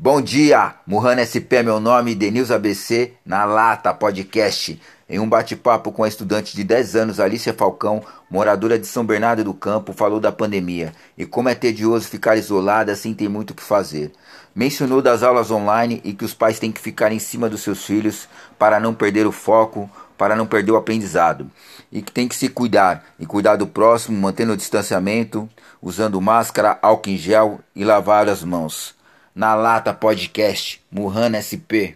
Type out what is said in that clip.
Bom dia, Murrana SP é meu nome, Denils ABC, na Lata Podcast. Em um bate-papo com a estudante de 10 anos, Alicia Falcão, moradora de São Bernardo do Campo, falou da pandemia e como é tedioso ficar isolada sem ter muito o que fazer. Mencionou das aulas online e que os pais têm que ficar em cima dos seus filhos para não perder o foco, para não perder o aprendizado. E que tem que se cuidar e cuidar do próximo, mantendo o distanciamento, usando máscara, álcool em gel e lavar as mãos na Lata Podcast, Murrana SP.